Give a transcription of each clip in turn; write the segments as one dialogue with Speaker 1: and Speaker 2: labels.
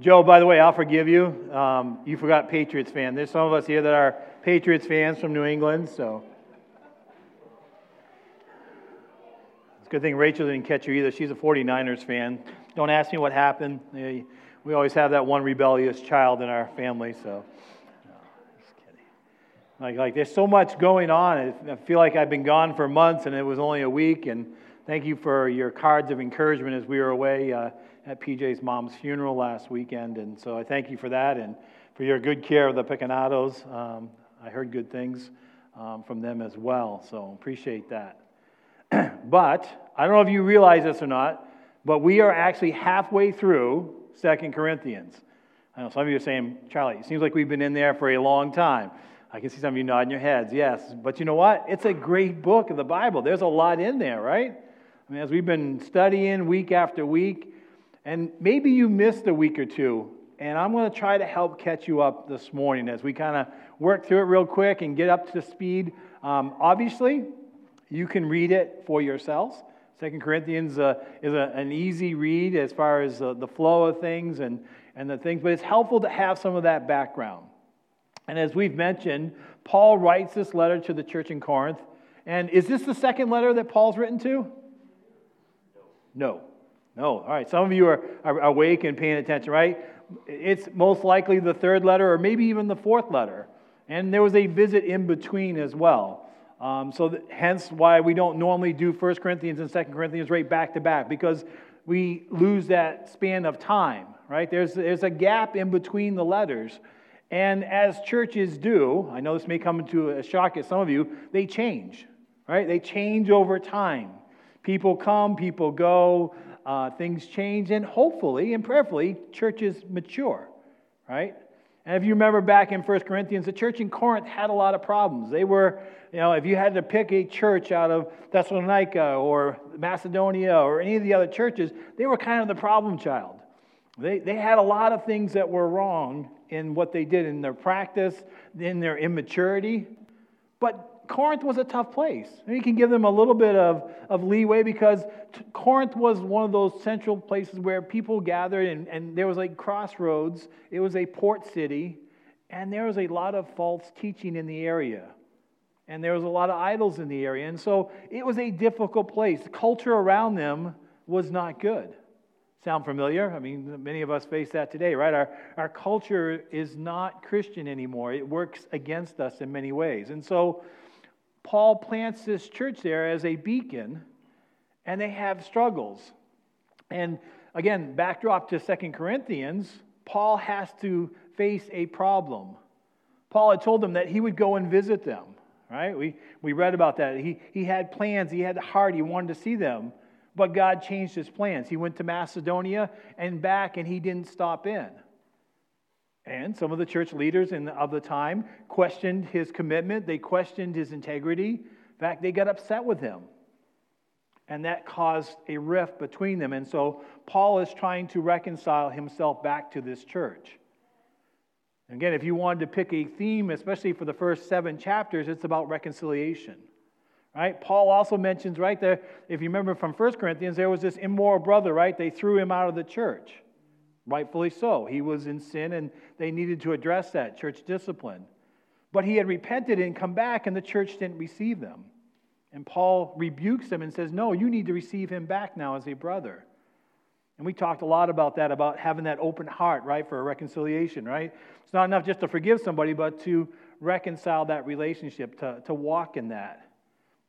Speaker 1: Joe, by the way, I'll forgive you. Um, you forgot Patriots fan. There's some of us here that are Patriots fans from New England, so. It's a good thing Rachel didn't catch you either. She's a 49ers fan. Don't ask me what happened. We always have that one rebellious child in our family, so. just kidding. Like, like, there's so much going on. I feel like I've been gone for months and it was only a week. And thank you for your cards of encouragement as we were away. Uh, at PJ's mom's funeral last weekend, and so I thank you for that and for your good care of the Picanatos. Um, I heard good things um, from them as well, so appreciate that. but I don't know if you realize this or not, but we are actually halfway through Second Corinthians. I know some of you are saying, Charlie, it seems like we've been in there for a long time. I can see some of you nodding your heads, yes. But you know what? It's a great book of the Bible. There's a lot in there, right? I mean, as we've been studying week after week, and maybe you missed a week or two, and I'm going to try to help catch you up this morning as we kind of work through it real quick and get up to speed. Um, obviously, you can read it for yourselves. Second Corinthians uh, is a, an easy read as far as uh, the flow of things and, and the things, but it's helpful to have some of that background. And as we've mentioned, Paul writes this letter to the church in Corinth. And is this the second letter that Paul's written to? No. No. All right. Some of you are, are awake and paying attention, right? It's most likely the third letter or maybe even the fourth letter. And there was a visit in between as well. Um, so, hence why we don't normally do 1 Corinthians and 2 Corinthians right back to back because we lose that span of time, right? There's, there's a gap in between the letters. And as churches do, I know this may come into a shock at some of you, they change, right? They change over time. People come, people go uh, things change, and hopefully and prayerfully, churches mature, right? And if you remember back in 1 Corinthians, the church in Corinth had a lot of problems. They were, you know, if you had to pick a church out of Thessalonica or Macedonia or any of the other churches, they were kind of the problem child. They, they had a lot of things that were wrong in what they did in their practice, in their immaturity. But Corinth was a tough place. You can give them a little bit of, of leeway because Corinth was one of those central places where people gathered and, and there was like crossroads. It was a port city, and there was a lot of false teaching in the area. And there was a lot of idols in the area. And so it was a difficult place. The culture around them was not good. Sound familiar? I mean, many of us face that today, right? Our, our culture is not Christian anymore. It works against us in many ways. And so Paul plants this church there as a beacon, and they have struggles. And again, backdrop to Second Corinthians, Paul has to face a problem. Paul had told them that he would go and visit them, right? We, we read about that. He, he had plans, he had the heart, he wanted to see them, but God changed his plans. He went to Macedonia and back, and he didn't stop in. And some of the church leaders in, of the time questioned his commitment, they questioned his integrity. In fact, they got upset with him. And that caused a rift between them. And so Paul is trying to reconcile himself back to this church. Again, if you wanted to pick a theme, especially for the first seven chapters, it's about reconciliation. Right? Paul also mentions right there, if you remember from 1 Corinthians, there was this immoral brother, right? They threw him out of the church. Rightfully so. He was in sin and they needed to address that church discipline. But he had repented and come back, and the church didn't receive them. And Paul rebukes them and says, No, you need to receive him back now as a brother. And we talked a lot about that, about having that open heart, right, for a reconciliation, right? It's not enough just to forgive somebody, but to reconcile that relationship, to, to walk in that.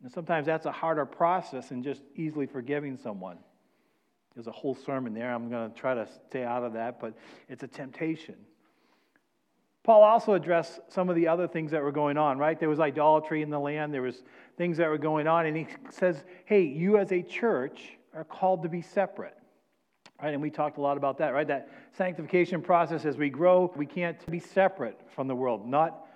Speaker 1: And sometimes that's a harder process than just easily forgiving someone. There's a whole sermon there. I'm going to try to stay out of that, but it's a temptation. Paul also addressed some of the other things that were going on, right? There was idolatry in the land, there was things that were going on, and he says, "Hey, you as a church are called to be separate." Right? And we talked a lot about that, right? That sanctification process as we grow, we can't be separate from the world. Not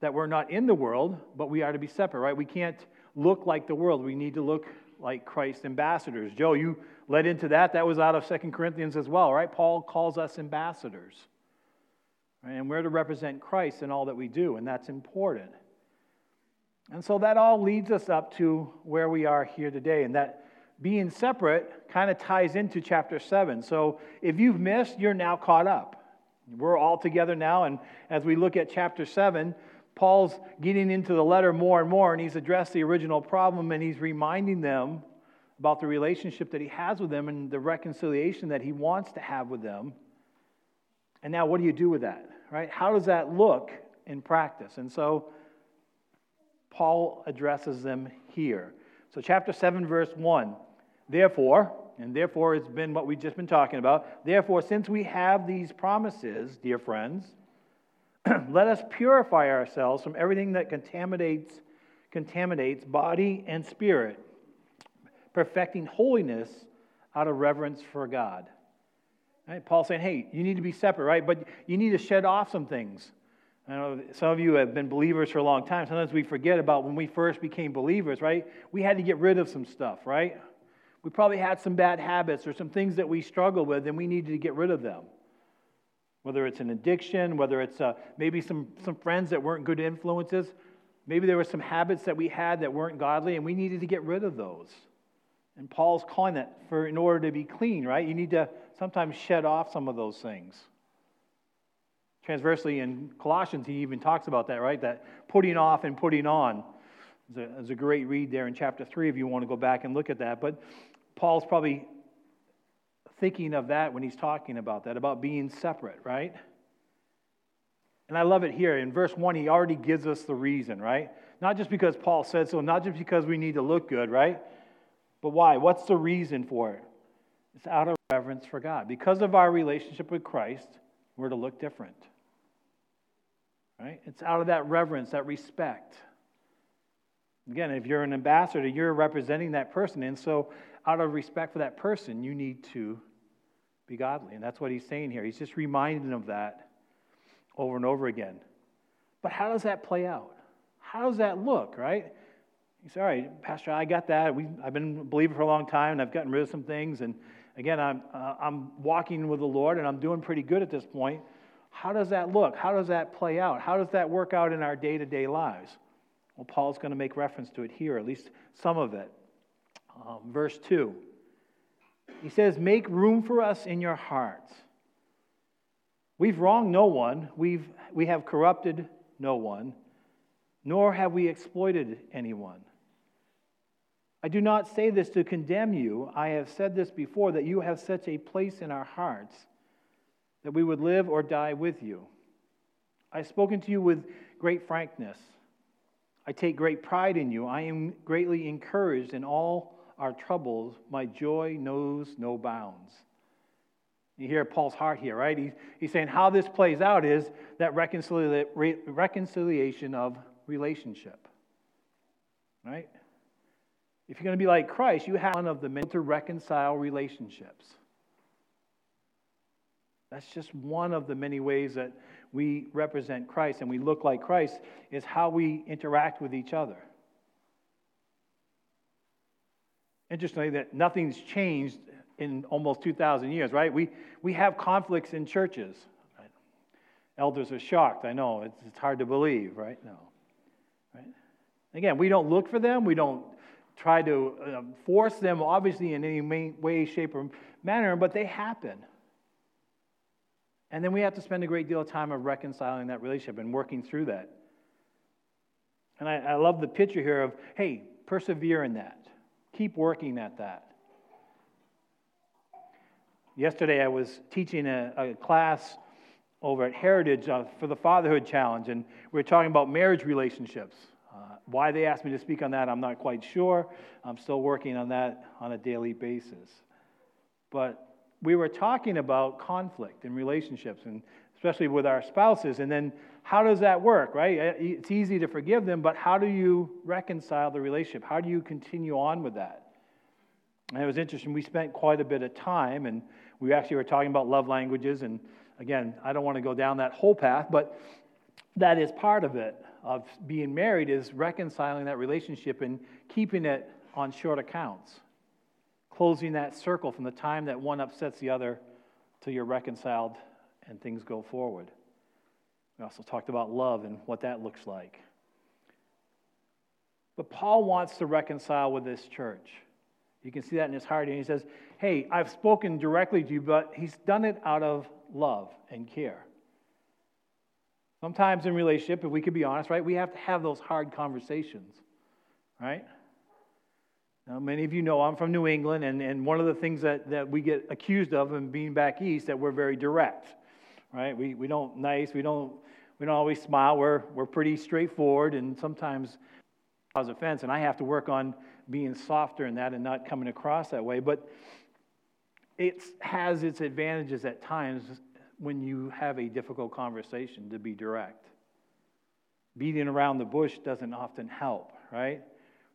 Speaker 1: that we're not in the world, but we are to be separate, right? We can't look like the world. We need to look like Christ ambassadors. Joe, you led into that. That was out of Second Corinthians as well, right? Paul calls us ambassadors. Right? And we're to represent Christ in all that we do, and that's important. And so that all leads us up to where we are here today. And that being separate kind of ties into chapter 7. So if you've missed, you're now caught up. We're all together now, and as we look at chapter 7, Paul's getting into the letter more and more, and he's addressed the original problem, and he's reminding them about the relationship that he has with them and the reconciliation that he wants to have with them. And now, what do you do with that, right? How does that look in practice? And so, Paul addresses them here. So, chapter 7, verse 1 Therefore, and therefore it's been what we've just been talking about. Therefore, since we have these promises, dear friends, let us purify ourselves from everything that contaminates, contaminates body and spirit, perfecting holiness out of reverence for God. Right? Paul saying, hey, you need to be separate, right? But you need to shed off some things. I know some of you have been believers for a long time. Sometimes we forget about when we first became believers, right? We had to get rid of some stuff, right? We probably had some bad habits or some things that we struggle with, and we needed to get rid of them. Whether it's an addiction, whether it's uh, maybe some, some friends that weren't good influences, maybe there were some habits that we had that weren't godly, and we needed to get rid of those. And Paul's calling that for in order to be clean, right? You need to sometimes shed off some of those things. Transversely, in Colossians, he even talks about that, right? That putting off and putting on. There's a, a great read there in chapter 3 if you want to go back and look at that. But Paul's probably thinking of that when he's talking about that, about being separate, right? And I love it here. In verse 1, he already gives us the reason, right? Not just because Paul said so, not just because we need to look good, right? But why? What's the reason for it? It's out of reverence for God. Because of our relationship with Christ, we're to look different. Right? It's out of that reverence, that respect. Again, if you're an ambassador, you're representing that person. And so, out of respect for that person, you need to be godly. And that's what he's saying here. He's just reminding of that over and over again. But how does that play out? How does that look, right? You say, all right, Pastor, I got that. We, I've been a believer for a long time, and I've gotten rid of some things. And again, I'm, uh, I'm walking with the Lord, and I'm doing pretty good at this point. How does that look? How does that play out? How does that work out in our day to day lives? Well, Paul's going to make reference to it here, at least some of it. Um, verse 2. He says, Make room for us in your hearts. We've wronged no one, We've, we have corrupted no one, nor have we exploited anyone. I do not say this to condemn you. I have said this before that you have such a place in our hearts that we would live or die with you. I've spoken to you with great frankness. I take great pride in you. I am greatly encouraged in all our troubles. My joy knows no bounds. You hear Paul's heart here, right? He's, he's saying how this plays out is that reconciliation of relationship, right? If you're going to be like Christ, you have one of the men to reconcile relationships. That's just one of the many ways that we represent Christ and we look like Christ, is how we interact with each other. Interestingly, that nothing's changed in almost 2,000 years, right? We, we have conflicts in churches. Elders are shocked. I know. It's, it's hard to believe, right? No. Right? Again, we don't look for them. We don't try to um, force them, obviously, in any way, shape, or manner, but they happen. And then we have to spend a great deal of time of reconciling that relationship and working through that. And I, I love the picture here of, hey, persevere in that. Keep working at that. Yesterday, I was teaching a, a class over at Heritage uh, for the Fatherhood Challenge, and we were talking about marriage relationships. Uh, why they asked me to speak on that, I'm not quite sure. I'm still working on that on a daily basis. But we were talking about conflict in relationships, and especially with our spouses, and then how does that work, right? Uh, it's easy to forgive them, but how do you reconcile the relationship? How do you continue on with that? And it was interesting. We spent quite a bit of time, and we actually were talking about love languages. And again, I don't want to go down that whole path, but that is part of it of being married is reconciling that relationship and keeping it on short accounts closing that circle from the time that one upsets the other till you're reconciled and things go forward we also talked about love and what that looks like but paul wants to reconcile with this church You can see that in his heart. And he says, Hey, I've spoken directly to you, but he's done it out of love and care. Sometimes in relationship, if we could be honest, right, we have to have those hard conversations, right? Now, many of you know I'm from New England, and, and one of the things that, that we get accused of in being back east that we're very direct, right? We, we don't nice, we don't we don't always smile. We're we're pretty straightforward, and sometimes cause offense. And I have to work on being softer in that and not coming across that way. But it has its advantages at times when you have a difficult conversation to be direct. Beating around the bush doesn't often help, right?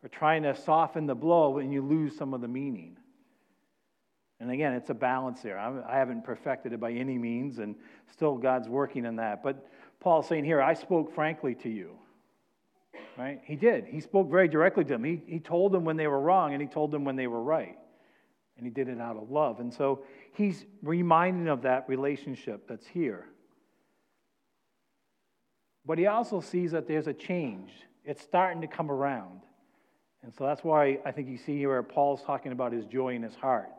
Speaker 1: or trying to soften the blow and you lose some of the meaning. And again, it's a balance there. I haven't perfected it by any means, and still God's working in that. But Paul's saying here, I spoke frankly to you. Right? He did. He spoke very directly to them. He, he told them when they were wrong, and he told them when they were right. And he did it out of love. And so he's reminding of that relationship that's here. But he also sees that there's a change. It's starting to come around. And so that's why I think you see here where Paul's talking about his joy in his heart.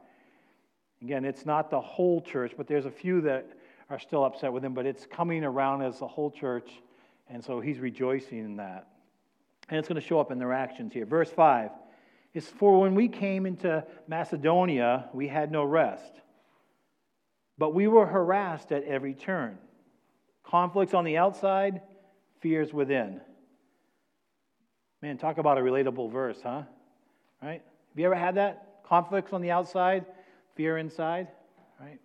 Speaker 1: Again, it's not the whole church, but there's a few that are still upset with him, but it's coming around as the whole church, and so he's rejoicing in that. And it's going to show up in their actions here. Verse 5 is For when we came into Macedonia, we had no rest, but we were harassed at every turn. Conflicts on the outside, fears within. Man, talk about a relatable verse, huh? Right? Have you ever had that? Conflicts on the outside, fear inside, right?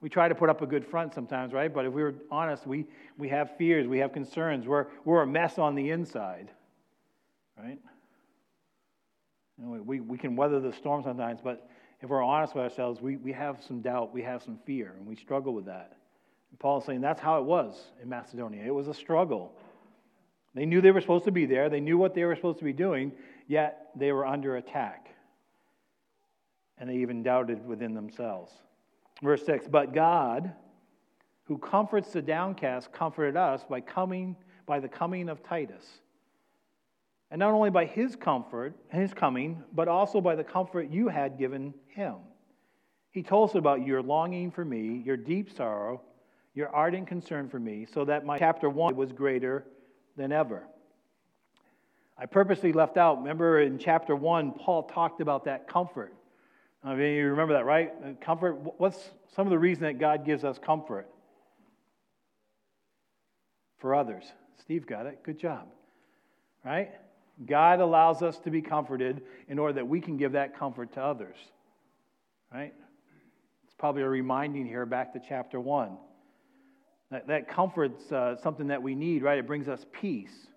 Speaker 1: We try to put up a good front sometimes, right? But if we are honest, we, we have fears, we have concerns. We're, we're a mess on the inside, right? You know, we, we can weather the storm sometimes, but if we're honest with ourselves, we, we have some doubt, we have some fear, and we struggle with that. And Paul's saying that's how it was in Macedonia. It was a struggle. They knew they were supposed to be there, they knew what they were supposed to be doing, yet they were under attack. And they even doubted within themselves. Verse 6 But God, who comforts the downcast, comforted us by coming by the coming of Titus. And not only by his comfort, his coming, but also by the comfort you had given him. He told us about your longing for me, your deep sorrow, your ardent concern for me, so that my chapter 1 was greater than ever. I purposely left out, remember in chapter 1, Paul talked about that comfort. I mean, you remember that, right? Uh, comfort, what's some of the reason that God gives us comfort? For others. Steve got it. Good job. Right? God allows us to be comforted in order that we can give that comfort to others. Right? It's probably a reminding here back to chapter 1. That, that comfort's uh, something that we need, right? It brings us peace.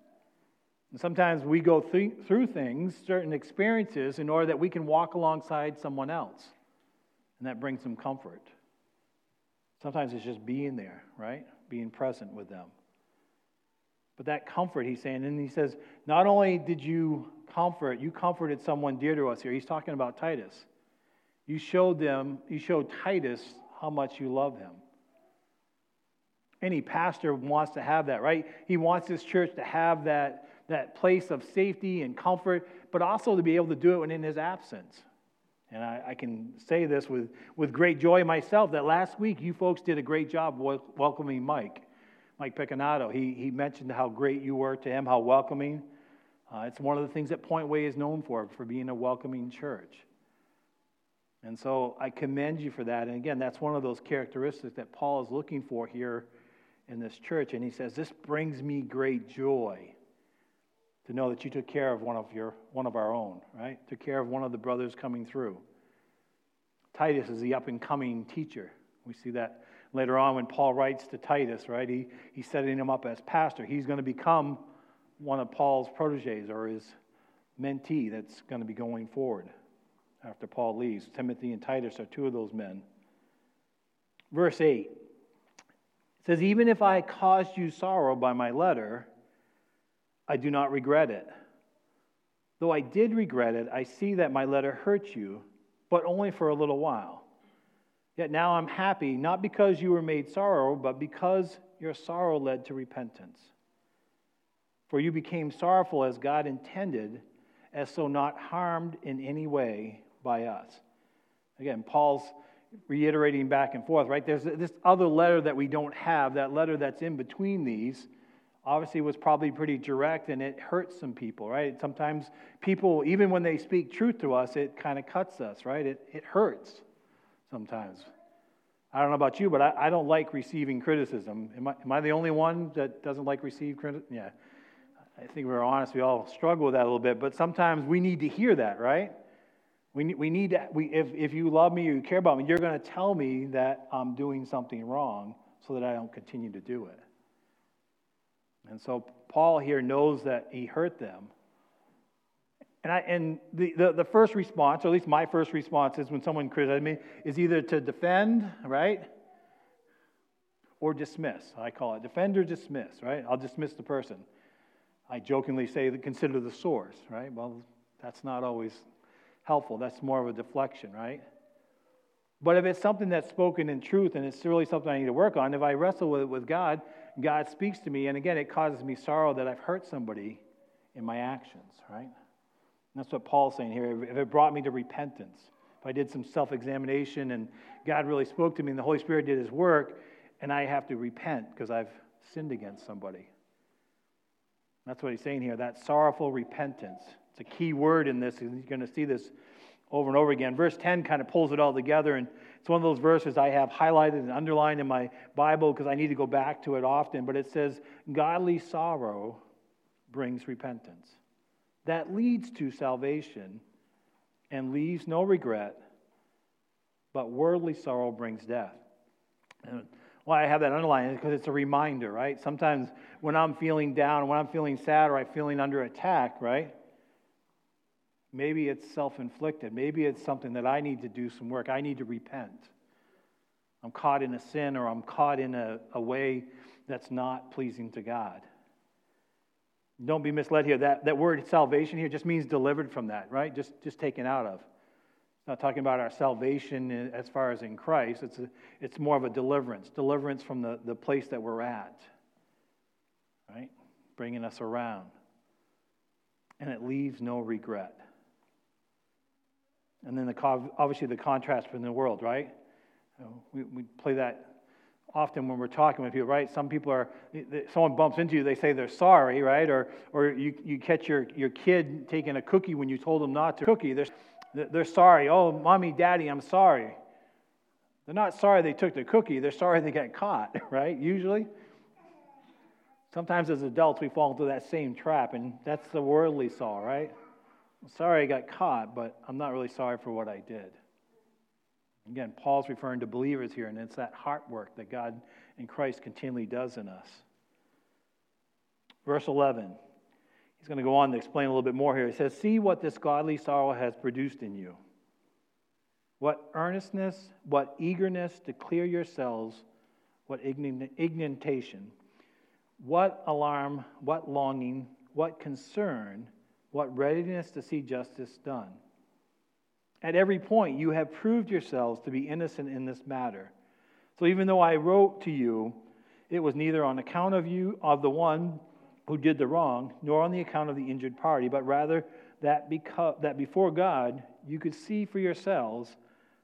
Speaker 1: And sometimes we go th- through things, certain experiences, in order that we can walk alongside someone else. And that brings them comfort. Sometimes it's just being there, right? Being present with them. But that comfort, he's saying, and he says, not only did you comfort, you comforted someone dear to us here. He's talking about Titus. You showed them, you showed Titus how much you love him. Any pastor wants to have that, right? He wants his church to have that, that place of safety and comfort, but also to be able to do it when in his absence. And I, I, can say this with, with great joy myself that last week you folks did a great job welcoming Mike, Mike Picanato. He, he mentioned how great you were to him, how welcoming. Uh, it's one of the things that Point Way is known for, for being a welcoming church. And so I commend you for that. And again, that's one of those characteristics that Paul is looking for here in this church. And he says, This brings me great joy to know that you took care of one of your one of our own, right? Took care of one of the brothers coming through. Titus is the up and coming teacher. We see that later on when Paul writes to Titus, right? He, he's setting him up as pastor. He's going to become one of Paul's proteges or his mentee that's going to be going forward after Paul leaves. Timothy and Titus are two of those men. Verse 8 it says, Even if I caused you sorrow by my letter, I do not regret it. Though I did regret it, I see that my letter hurt you, but only for a little while. Yet now I'm happy, not because you were made sorrow, but because your sorrow led to repentance. For you became sorrowful as God intended, as so not harmed in any way, by us. Again, Paul's reiterating back and forth, right? There's this other letter that we don't have, that letter that's in between these obviously was probably pretty direct and it hurts some people, right? Sometimes people, even when they speak truth to us, it kind of cuts us, right? It, it hurts sometimes. I don't know about you, but I, I don't like receiving criticism. Am I, am I the only one that doesn't like receive criticism? Yeah. I think we're honest, we all struggle with that a little bit, but sometimes we need to hear that, right? We need, we need to, we, if, if you love me or you care about me, you're going to tell me that I'm doing something wrong so that I don't continue to do it. And so Paul here knows that he hurt them. And, I, and the, the, the first response, or at least my first response, is when someone criticizes me, is either to defend, right? Or dismiss. I call it defend or dismiss, right? I'll dismiss the person. I jokingly say, consider the source, right? Well, that's not always helpful. That's more of a deflection, right? But if it's something that's spoken in truth and it's really something I need to work on, if I wrestle with it with God, God speaks to me, and again, it causes me sorrow that I've hurt somebody in my actions, right? That's what Paul's saying here. If it brought me to repentance, if I did some self examination and God really spoke to me and the Holy Spirit did his work, and I have to repent because I've sinned against somebody. That's what he's saying here that sorrowful repentance. It's a key word in this, and you're going to see this over and over again. Verse 10 kind of pulls it all together, and it's one of those verses I have highlighted and underlined in my Bible because I need to go back to it often. But it says, Godly sorrow brings repentance. That leads to salvation and leaves no regret, but worldly sorrow brings death. And why I have that underlined is because it's a reminder, right? Sometimes when I'm feeling down, when I'm feeling sad, or I'm feeling under attack, right? Maybe it's self inflicted. Maybe it's something that I need to do some work. I need to repent. I'm caught in a sin or I'm caught in a, a way that's not pleasing to God. Don't be misled here. That, that word salvation here just means delivered from that, right? Just, just taken out of. It's not talking about our salvation as far as in Christ. It's, a, it's more of a deliverance, deliverance from the, the place that we're at, right? Bringing us around. And it leaves no regret. And then the, obviously the contrast from the world, right? We, we play that often when we're talking with people, right? Some people are, someone bumps into you, they say they're sorry, right? Or, or you, you catch your, your kid taking a cookie when you told them not to cookie. They're, they're sorry. Oh, mommy, daddy, I'm sorry. They're not sorry they took the cookie, they're sorry they got caught, right? Usually. Sometimes as adults, we fall into that same trap, and that's the worldly saw, right? I'm sorry I got caught, but I'm not really sorry for what I did. Again, Paul's referring to believers here, and it's that heart work that God and Christ continually does in us. Verse 11, he's going to go on to explain a little bit more here. He says, See what this godly sorrow has produced in you. What earnestness, what eagerness to clear yourselves, what ignitation, what alarm, what longing, what concern what readiness to see justice done. At every point, you have proved yourselves to be innocent in this matter. So even though I wrote to you, it was neither on account of you, of the one who did the wrong, nor on the account of the injured party, but rather that, because, that before God you could see for yourselves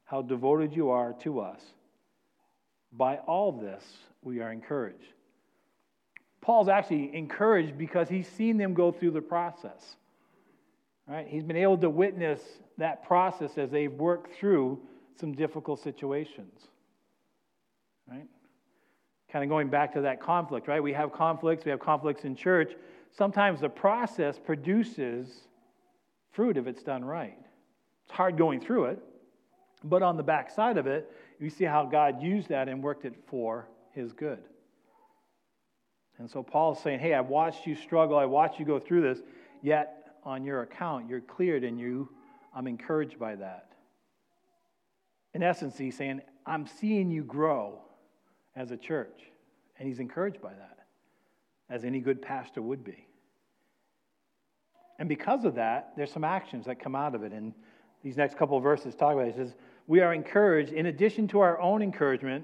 Speaker 1: how devoted you are to us. By all this, we are encouraged. Paul's actually encouraged because he's seen them go through the process. Right? He's been able to witness that process as they've worked through some difficult situations. Right? Kind of going back to that conflict, right? We have conflicts, we have conflicts in church. Sometimes the process produces fruit if it's done right. It's hard going through it, but on the backside of it, you see how God used that and worked it for his good. And so Paul's saying, Hey, I've watched you struggle, I watched you go through this, yet on your account, you're cleared and you, I'm encouraged by that. In essence, he's saying, I'm seeing you grow as a church. And he's encouraged by that, as any good pastor would be. And because of that, there's some actions that come out of it. And these next couple of verses talk about it. Says, We are encouraged, in addition to our own encouragement,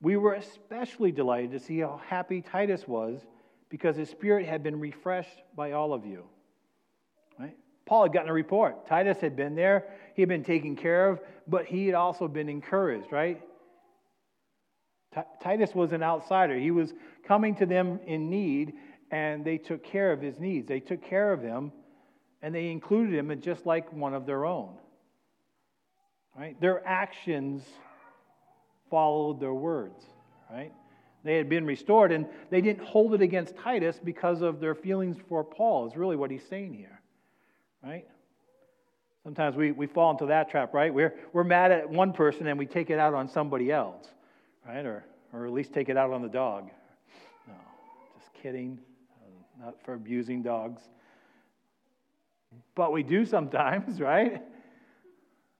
Speaker 1: we were especially delighted to see how happy Titus was because his spirit had been refreshed by all of you. Paul had gotten a report. Titus had been there, he had been taken care of, but he had also been encouraged, right? T- Titus was an outsider. He was coming to them in need, and they took care of his needs. They took care of him, and they included him just like one of their own. Right? Their actions followed their words, right? They had been restored, and they didn't hold it against Titus because of their feelings for Paul, is really what he's saying here, right? Sometimes we, we fall into that trap, right? We're, we're mad at one person and we take it out on somebody else, right? Or, or at least take it out on the dog. No, just kidding. Not for abusing dogs. But we do sometimes, right?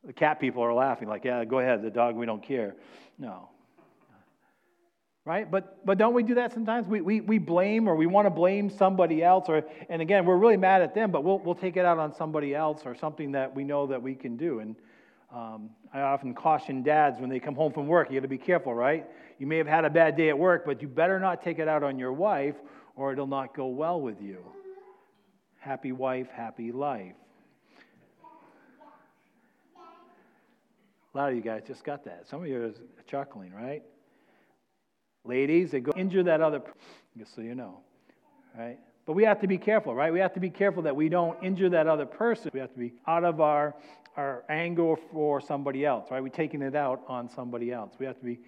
Speaker 1: The cat people are laughing, like, yeah, go ahead, the dog, we don't care. No. Right? But, but don't we do that sometimes? We, we, we blame or we want to blame somebody else. Or, and again, we're really mad at them, but we'll, we'll take it out on somebody else or something that we know that we can do. And um, I often caution dads when they come home from work, you got to be careful, right? You may have had a bad day at work, but you better not take it out on your wife or it'll not go well with you. Happy wife, happy life. A lot of you guys just got that. Some of you are chuckling, right? Ladies, they go injure that other, person, just so you know, right? But we have to be careful, right? We have to be careful that we don't injure that other person. We have to be out of our, our anger for somebody else, right? We're taking it out on somebody else. We have to be,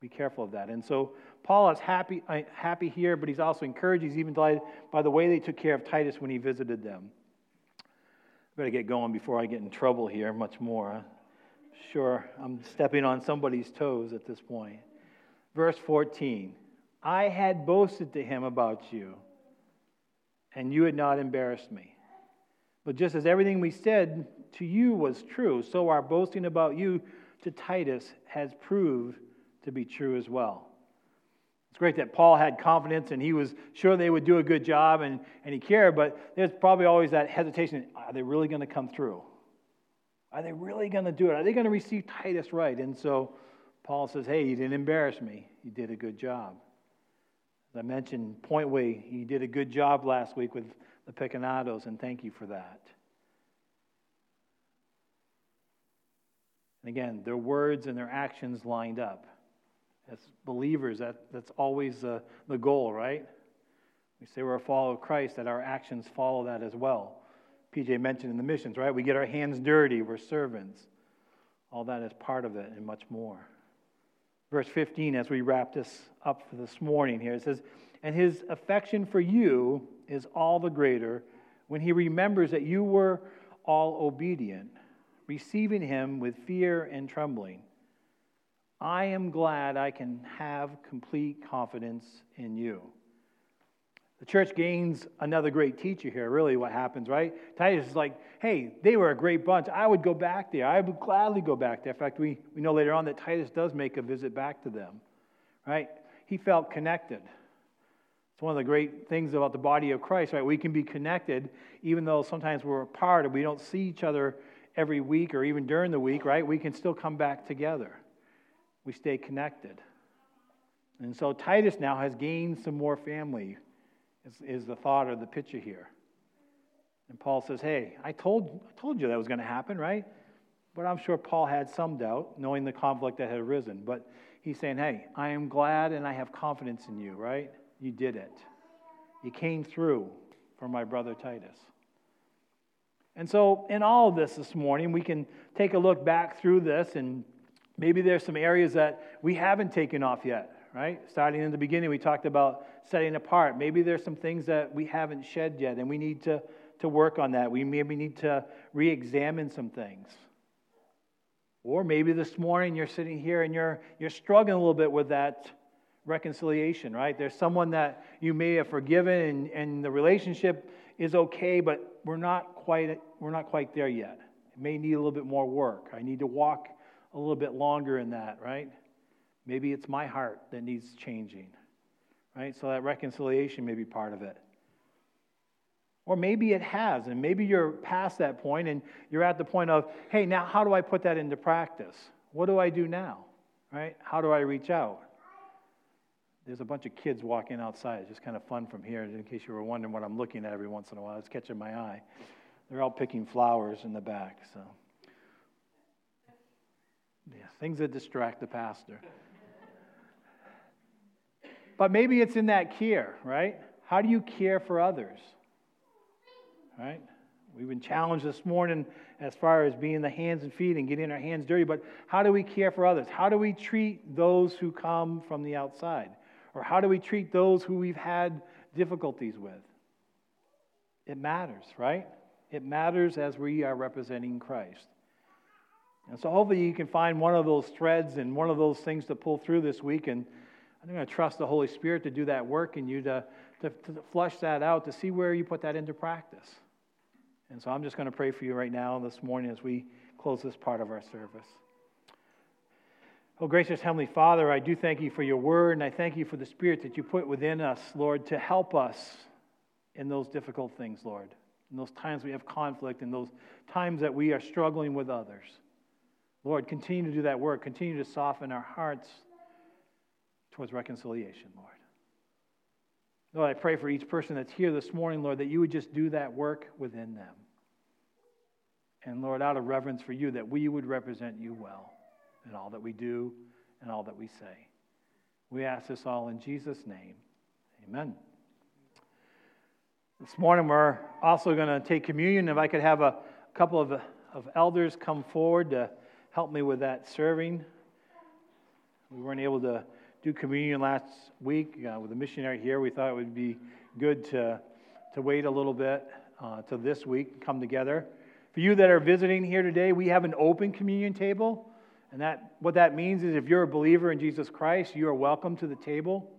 Speaker 1: be careful of that. And so Paul is happy, uh, happy here, but he's also encouraged. He's even delighted by the way they took care of Titus when he visited them. Better get going before I get in trouble here much more. Sure, I'm stepping on somebody's toes at this point. Verse 14 I had boasted to him about you, and you had not embarrassed me. But just as everything we said to you was true, so our boasting about you to Titus has proved to be true as well. It's great that Paul had confidence and he was sure they would do a good job and, and he cared, but there's probably always that hesitation are they really going to come through? Are they really going to do it? Are they going to receive Titus right? And so Paul says, hey, you didn't embarrass me. You did a good job. As I mentioned, Point Way, you did a good job last week with the Picanatos, and thank you for that. And again, their words and their actions lined up. As believers, that, that's always the, the goal, right? We say we're a follower of Christ, that our actions follow that as well. PJ mentioned in the missions, right? We get our hands dirty, we're servants. All that is part of it and much more. Verse 15, as we wrap this up for this morning here, it says, And his affection for you is all the greater when he remembers that you were all obedient, receiving him with fear and trembling. I am glad I can have complete confidence in you. The church gains another great teacher here, really, what happens, right? Titus is like, hey, they were a great bunch. I would go back there. I would gladly go back there. In fact, we, we know later on that Titus does make a visit back to them, right? He felt connected. It's one of the great things about the body of Christ, right? We can be connected even though sometimes we're apart and we don't see each other every week or even during the week, right? We can still come back together we stay connected. And so Titus now has gained some more family, is, is the thought or the picture here. And Paul says, Hey, I told, I told you that was going to happen, right? But I'm sure Paul had some doubt, knowing the conflict that had arisen. But he's saying, Hey, I am glad and I have confidence in you, right? You did it. You came through for my brother Titus. And so, in all of this this morning, we can take a look back through this and Maybe there's some areas that we haven't taken off yet, right? Starting in the beginning, we talked about setting apart. Maybe there's some things that we haven't shed yet, and we need to, to work on that. We maybe need to re examine some things. Or maybe this morning you're sitting here and you're, you're struggling a little bit with that reconciliation, right? There's someone that you may have forgiven and, and the relationship is okay, but we're not quite we're not quite there yet. It may need a little bit more work. I need to walk a little bit longer in that, right? Maybe it's my heart that needs changing, right? So that reconciliation may be part of it. Or maybe it has, and maybe you're past that point and you're at the point of, hey, now how do I put that into practice? What do I do now? Right? How do I reach out? there's a bunch of kids walking outside. It's just kind of fun from here, in case you were wondering what I'm looking at every once in a while. It's catching my eye. They're all picking flowers in the back, so. Yeah, things that distract the pastor. But maybe it's in that care, right? How do you care for others? Right? We've been challenged this morning as far as being the hands and feet and getting our hands dirty, but how do we care for others? How do we treat those who come from the outside? Or how do we treat those who we've had difficulties with? It matters, right? It matters as we are representing Christ. And so hopefully you can find one of those threads and one of those things to pull through this week. And I'm going to trust the Holy Spirit to do that work in you to, to, to flush that out, to see where you put that into practice. And so I'm just going to pray for you right now this morning as we close this part of our service. Oh, gracious Heavenly Father, I do thank you for your word, and I thank you for the Spirit that you put within us, Lord, to help us in those difficult things, Lord. In those times we have conflict, in those times that we are struggling with others. Lord, continue to do that work. Continue to soften our hearts towards reconciliation, Lord. Lord, I pray for each person that's here this morning, Lord, that you would just do that work within them. And Lord, out of reverence for you, that we would represent you well in all that we do and all that we say. We ask this all in Jesus' name. Amen. This morning, we're also going to take communion. If I could have a couple of, of elders come forward to help me with that serving. We weren't able to do communion last week uh, with a missionary here. We thought it would be good to, to wait a little bit uh, to this week, come together. For you that are visiting here today, we have an open communion table. And that, what that means is if you're a believer in Jesus Christ, you are welcome to the table.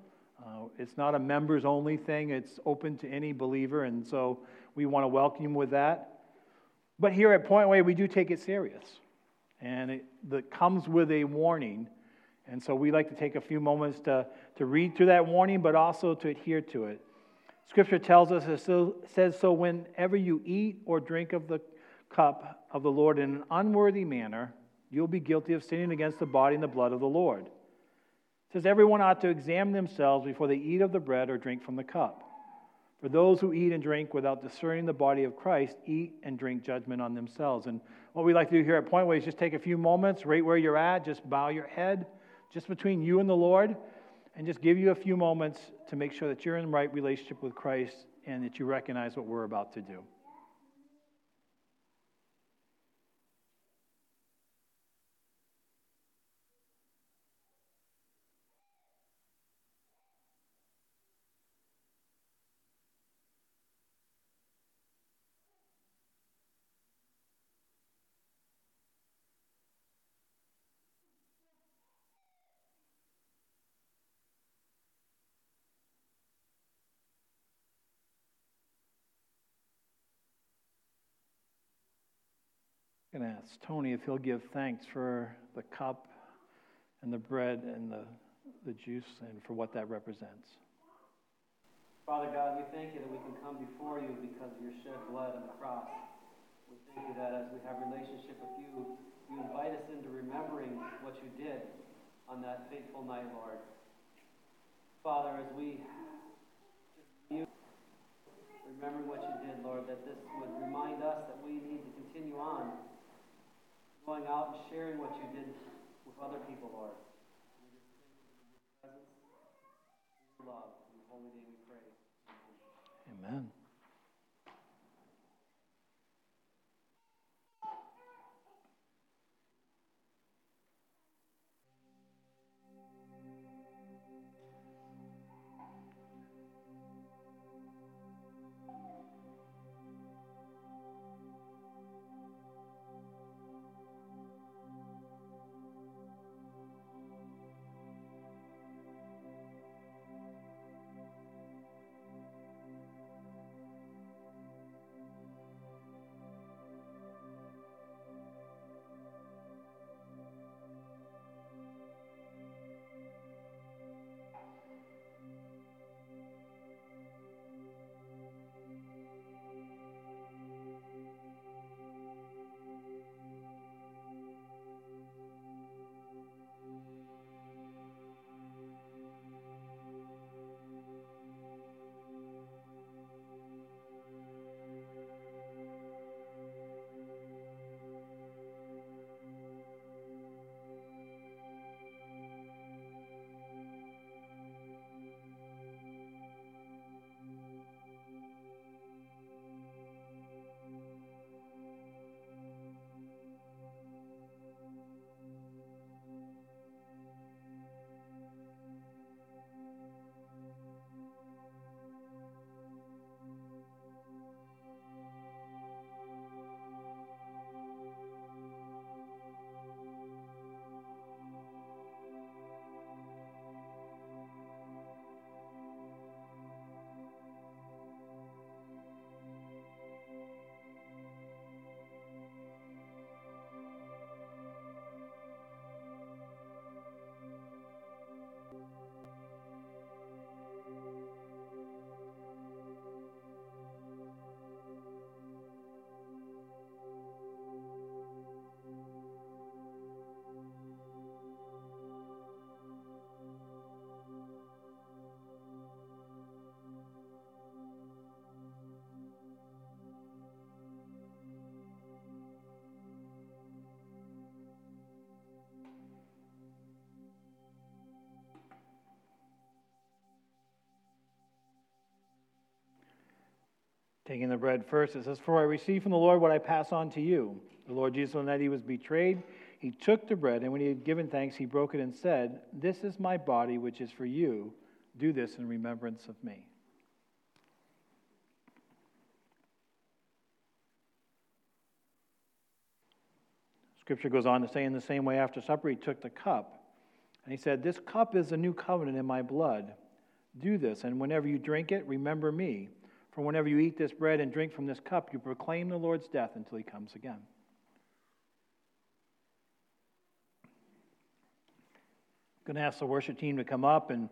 Speaker 1: Uh, it's not a members only thing, it's open to any believer. And so we want to welcome you with that. But here at Point Way, we do take it serious and it that comes with a warning. And so we like to take a few moments to, to read through that warning, but also to adhere to it. Scripture tells us, it says, So whenever you eat or drink of the cup of the Lord in an unworthy manner, you'll be guilty of sinning against the body and the blood of the Lord. It says, Everyone ought to examine themselves before they eat of the bread or drink from the cup. For those who eat and drink without discerning the body of Christ eat and drink judgment on themselves. And what we like to do here at Point Way is just take a few moments, right where you're at, just bow your head, just between you and the Lord, and just give you a few moments to make sure that you're in the right relationship with Christ and that you recognize what we're about to do. Going to ask Tony if he'll give thanks for the cup and the bread and the, the juice and for what that represents.
Speaker 2: Father God, we thank you that we can come before you because of your shed blood on the cross. We thank you that as we have relationship with you, you invite us into remembering what you did on that fateful night, Lord. Father, as we remember what you did, Lord, that this would remind us that we need to continue on going out and sharing what you did with other people, Lord. Your presence, your love. In the holy name we pray.
Speaker 1: Amen. Taking the bread first, it says, For I received from the Lord what I pass on to you. The Lord Jesus, on that he was betrayed, he took the bread, and when he had given thanks, he broke it and said, This is my body, which is for you. Do this in remembrance of me. Scripture goes on to say, in the same way, after supper, he took the cup, and he said, This cup is a new covenant in my blood. Do this, and whenever you drink it, remember me. For whenever you eat this bread and drink from this cup, you proclaim the Lord's death until he comes again. I'm going to ask the worship team to come up, and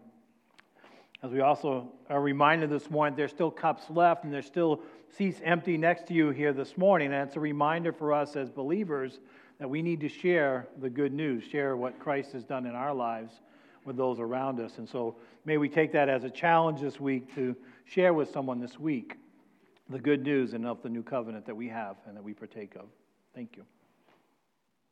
Speaker 1: as we also are reminded this morning, there's still cups left, and there's still seats empty next to you here this morning. And it's a reminder for us as believers that we need to share the good news, share what Christ has done in our lives with those around us. And so may we take that as a challenge this week to share with someone this week the good news and of the new covenant that we have and that we partake of. Thank you.